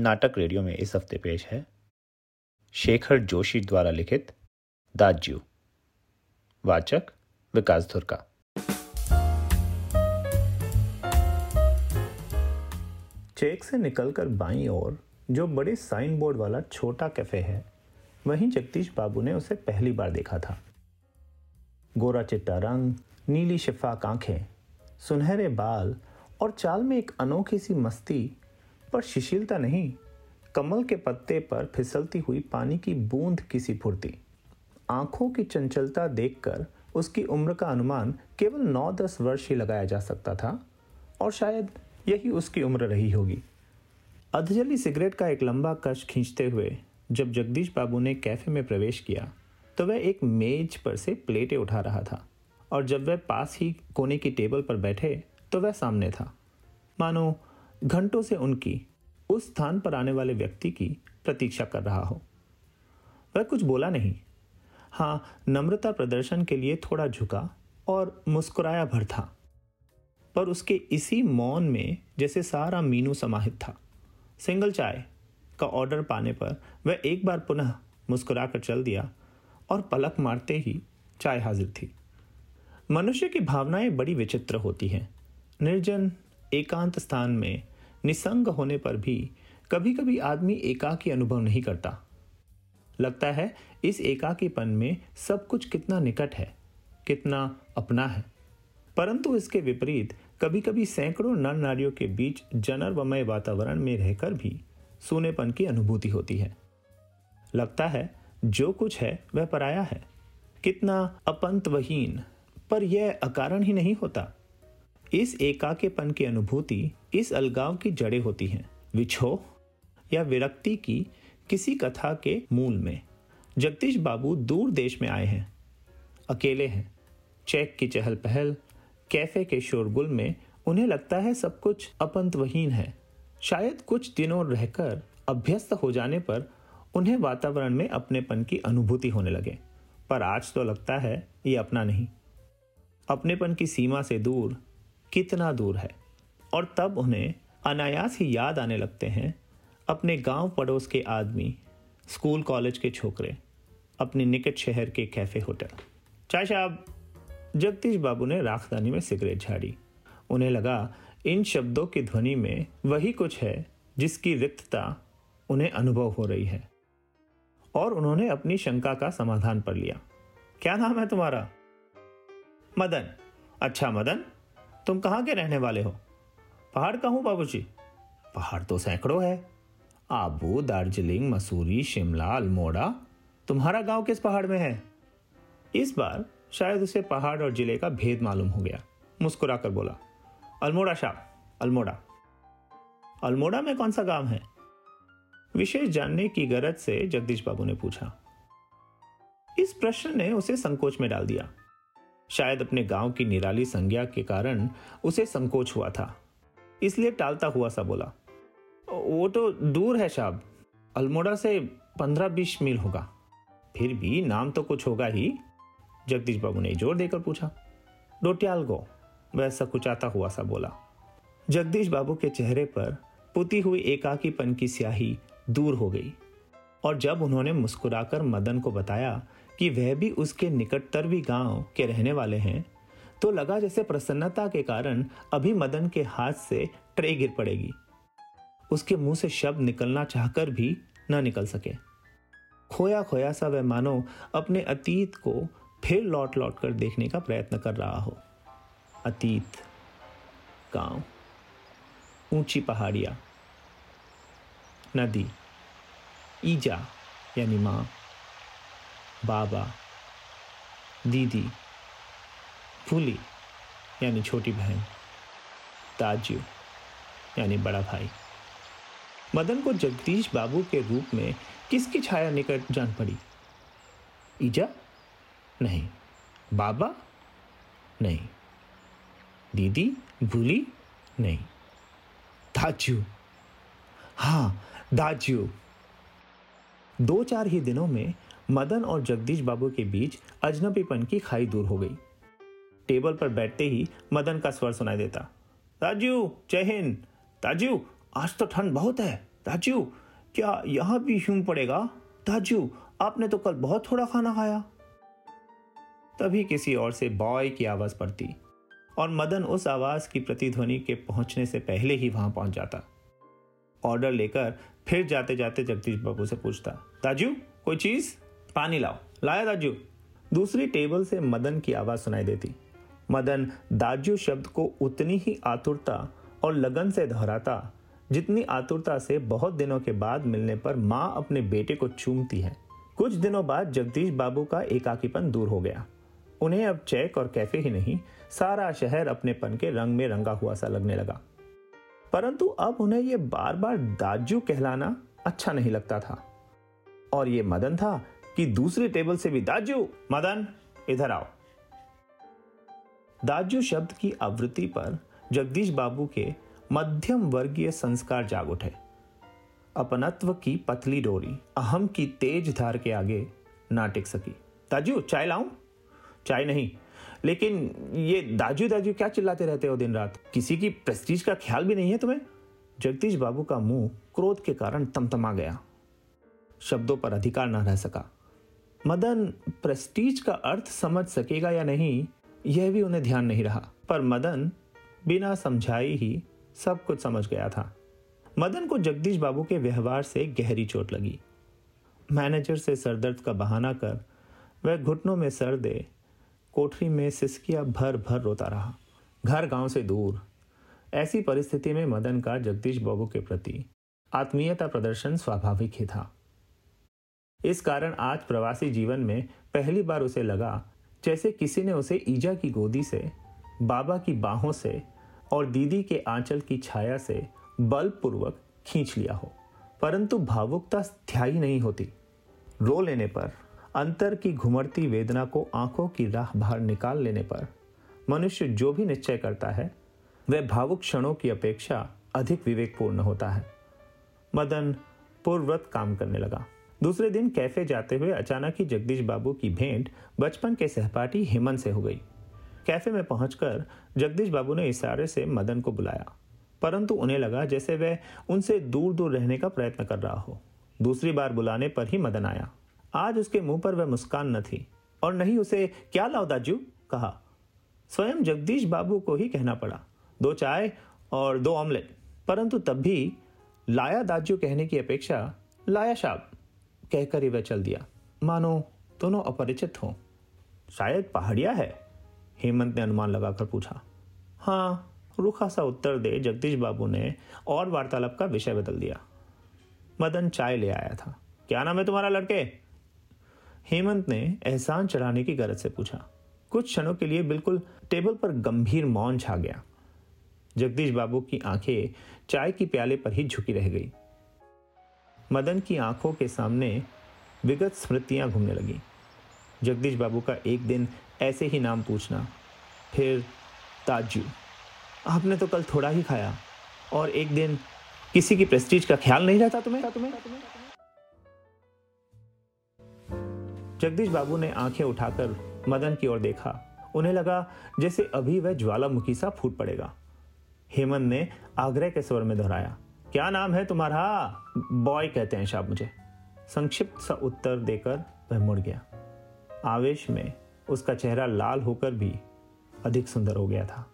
नाटक रेडियो में इस हफ़्ते पेश है। शेखर जोशी द्वारा लिखित दाज्यू। वाचक विकास धुरका। चेक से निकलकर बाईं ओर, जो बड़े साइन बोर्ड वाला छोटा कैफ़े है, वहीं जगदीश बाबू ने उसे पहली बार देखा था। गोरा चिट्टा रंग, नीली शिफाक आँखें सुनहरे बाल और चाल में एक अनोखी सी मस्ती पर शिशिलता नहीं, कमल के पत्ते पर फिसलती हुई पानी की बूंद की सी फुर्ती। आँखों की चंचलता देखकर उसकी उम्र का अनुमान केवल नौ दस वर्ष ही लगाया जा सकता था, और शायद यही उसकी उम्र रही होगी। अधजली सिगरेट का एक लंबा कश खींचते हुए जब जगदीश बाबू ने कैफ़े में प्रवेश किया तो वह एक मेज पर से प्लेटें उठा रहा था, और जब वह पास ही कोने की टेबल पर बैठे तो वह सामने था। मानो घंटों से उनकी, उस स्थान पर आने वाले व्यक्ति की प्रतीक्षा कर रहा हो। वह कुछ बोला नहीं। हाँ नम्रता प्रदर्शन के लिए थोड़ा झुका और मुस्कुराया भर था। पर उसके इसी मौन में जैसे सारा मीनू समाहित था। सिंगल चाय का ऑर्डर पाने पर वह एक बार पुनः मुस्कुराकर चल दिया और पलक मारते ही चाय हाजिर थी। मनुष्य की भावनाएँ बड़ी विचित्र होती हैं। निर्जन, एकांत स्थान में निसंग होने पर भी कभी कभी आदमी एकाकी अनुभव नहीं करता। लगता है, इस एकाकीपन में सब कुछ कितना निकट है, कितना अपना है। परंतु इसके विपरीत कभी कभी सैकड़ों नर नारियों के बीच जनर्वमय वातावरण में रहकर भी सूनेपन की अनुभूति होती है। लगता है, जो कुछ है, वह पराया है। कितना अपंतवहीन, पर यह अकारण ही नहीं होता। इस एकाकेपन की अनुभूति इस अलगाव की जड़ें होती हैं, विछोह या विरक्ति की किसी कथा के मूल में। जगदीश बाबू दूर देश में आए हैं, अकेले हैं। चेक की चहल पहल, कैफ़े के शोरगुल में उन्हें लगता है सब कुछ अपंतवहीन है। शायद कुछ दिनों रहकर अभ्यस्त हो जाने पर उन्हें वातावरण में अपनेपन की अनुभूति होने लगे। पर आज तो लगता है ये अपना नहीं। अपनेपन की सीमा से दूर कितना दूर है। और तब उन्हें अनायास ही याद आने लगते हैं अपने गाँव पड़ोस के आदमी, स्कूल कॉलेज के छोकरे, अपने निकट शहर के कैफ़े होटल। चाय साहब, जगदीश बाबू ने राखदानी में सिगरेट झाड़ी। उन्हें लगा, इन शब्दों की ध्वनि में वही कुछ है जिसकी रिक्तता उन्हें अनुभव हो रही है। और उन्होंने अपनी शंका का समाधान पर लिया। क्या नाम है तुम्हारा? मदन। अच्छा मदन तुम कहाँ के रहने वाले हो? पहाड़ का हूँ, बाबूजी? पहाड़ तो सैकड़ों है। आबू, दार्जिलिंग, मसूरी, शिमला, अल्मोड़ा, तुम्हारा गाँव किस पहाड़ में है? इस बार शायद उसे पहाड़ और ज़िले का भेद मालूम हो गया, मुस्कुराकर बोला। अल्मोड़ा शाह अल्मोड़ा। अल्मोड़ा में कौन सा गाँव है? विशेष जानने की गरज से जगदीश बाबू ने पूछा। इस प्रश्न ने उसे संकोच में डाल दिया। शायद अपने गाँव की निराली संज्ञा के कारण उसे संकोच हुआ था। इसलिए टालता हुआ सा बोला, वो तो दूर है साहब अल्मोड़ा से पंद्रह बीस मील होगा। फिर भी नाम तो कुछ होगा ही। जगदीश बाबू ने ज़ोर देकर पूछा, डोटियाल गो? वह सकुचाता हुआ सा बोला। जगदीश बाबू के चेहरे पर पुती हुई एकाकीपन की स्याही दूर हो गई, और जब उन्होंने मुस्कुराकर मदन को बताया कि वह भी उसके निकटतरवी गाँव के रहने वाले हैं तो लगा जैसे प्रसन्नता के कारण अभी मदन के हाथ से ट्रे गिर पड़ेगी। उसके मुँह से शब्द निकलना चाहकर भी न निकल सके। खोया खोया सा वह मानो अपने अतीत को फिर लौट लौट कर देखने का प्रयत्न कर रहा हो। अतीत, गाँव, ऊँची पहाड़ियाँ, नदी, ईजा, यानी माँ। बाबा, दीदी, फूली, यानी छोटी बहन, ताजू, यानी बड़ा भाई। मदन को जगदीश बाबू के रूप में किसकी छाया निकट जान पड़ी? ईजा? नहीं। बाबा? नहीं। दीदी? भूली नहीं। दाजू हाँ दाजू दो चार ही दिनों में मदन और जगदीश बाबू के बीच अजनबीपन की खाई दूर हो गई। टेबल पर बैठते ही मदन का स्वर सुनाई देता ताजू जय ताजू आज तो ठंड बहुत है। राजू, क्या यहाँ भी ह्यूम पड़ेगा? दाजू आपने तो कल बहुत थोड़ा खाना खाया। तभी किसी और से बॉय की आवाज़ पड़ती और मदन उस आवाज़ की प्रतिध्वनि के पहुँचने से पहले ही वहाँ पहुँच जाता। ऑर्डर लेकर फिर जाते जाते जगदीश बाबू से पूछता दाजू कोई चीज़? पानी लाओ। लाया दाजू। दूसरी टेबल से मदन की आवाज़ सुनाई देती। मदन दाजू शब्द को उतनी ही आतुरता और लगन से दोहराता, जितनी आतुरता से बहुत दिनों के बाद मिलने पर माँ अपने बेटे को चूमती है। कुछ दिनों बाद जगदीश बाबू का एकाकीपन दूर हो गया। उन्हें अब चेक और कैफ़े ही नहीं, सारा शहर अपनेपन के रंग में रंगा हुआ सा लगने लगा। परंतु अब उन्हें यह बार बार दाजू कहलाना अच्छा नहीं लगता था। और ये मदन था कि दूसरी टेबल से भी, दाजू, मदन, इधर आओ। दाजू शब्द की आवृत्ति पर जगदीश बाबू के मध्यम वर्गीय संस्कार जाग उठे। अपनत्व की पतली डोरी, अहम की तेज धार के आगे ना टिक सकी। दाजू, चाय लाऊं? चाय नहीं, लेकिन ये दाजू दाजू क्या चिल्लाते रहते हो दिन रात? किसी की प्रेस्टीज का ख्याल भी नहीं है तुम्हें? जगदीश बाबू का मुँह क्रोध के कारण तमतमा गया। शब्दों पर अधिकार न रह सका। मदन प्रेस्टीज का अर्थ समझ सकेगा या नहीं, यह भी उन्हें ध्यान नहीं रहा। पर मदन बिना समझाई ही सब कुछ समझ गया था। मदन को जगदीश बाबू के व्यवहार से गहरी चोट लगी। मैनेजर से सरदर्द का बहाना कर वह घुटनों में सर दे कोठरी में सिसकिया भर भर रोता रहा। घर गाँव से दूर। ऐसी परिस्थिति में मदन का जगदीश बाबू के प्रति आत्मीयता प्रदर्शन स्वाभाविक ही था। इस कारण आज प्रवासी जीवन में पहली बार उसे लगा जैसे किसी ने उसे ईजा की गोदी से, बाबा की बाहों से और दीदी के आंचल की छाया से बलपूर्वक खींच लिया हो। परंतु भावुकता स्थायी नहीं होती। रो लेने पर, अंतर की घुमरती वेदना को आँखों की राह बाहर निकाल लेने पर मनुष्य जो भी निश्चय करता है, वह भावुक क्षणों की अपेक्षा अधिक विवेकपूर्ण होता है। मदन पूर्ववत काम करने लगा। दूसरे दिन कैफ़े जाते हुए अचानक ही जगदीश बाबू की भेंट बचपन के सहपाठी हेमंत से हो गई। कैफ़े में पहुंचकर जगदीश बाबू ने इशारे से मदन को बुलाया, परंतु उन्हें लगा जैसे वह उनसे दूर दूर रहने का प्रयत्न कर रहा हो। दूसरी बार बुलाने पर ही मदन आया। आज उसके मुँह पर वह मुस्कान न थी, और नहीं उसे, क्या लाओ दाजू? कहा। स्वयं जगदीश बाबू को ही कहना पड़ा, दो चाय और दो ऑमलेट। परंतु तब भी लाया दाजू कहने की अपेक्षा लाया शाब। कहकर ही वह चल दिया। मानो, दोनों अपरिचित हों। शायद पहाड़िया है, हेमंत ने अनुमान लगाकर पूछा। हाँ रूखा सा उत्तर दे, जगदीश बाबू ने और वार्तालाप का विषय बदल दिया। मदन चाय ले आया था। क्या नाम है तुम्हारा लड़के? हेमंत ने एहसान चढ़ाने की गरज से पूछा। कुछ क्षणों के लिए बिल्कुल टेबल पर गंभीर मौन छा गया। जगदीश बाबू की आँखें चाय की प्याले पर ही झुकी रह गई। मदन की आँखों के सामने विगत स्मृतियाँ घूमने लगी। जगदीश बाबू का एक दिन ऐसे ही नाम पूछना, फिर ताजू आपने तो कल थोड़ा ही खाया, और एक दिन किसी की प्रेस्टीज का ख्याल नहीं रहता तुम्हें तुम्हें? जगदीश बाबू ने आँखें उठाकर मदन की ओर देखा। उन्हें लगा जैसे अभी वह ज्वालामुखी सा फूट पड़ेगा। हेमंत ने आग्रह के स्वर में दोहराया क्या नाम है तुम्हारा? बॉय कहते हैं शाह मुझे। संक्षिप्त सा उत्तर देकर वह मुड़ गया। आवेश में उसका चेहरा लाल होकर भी अधिक सुंदर हो गया था।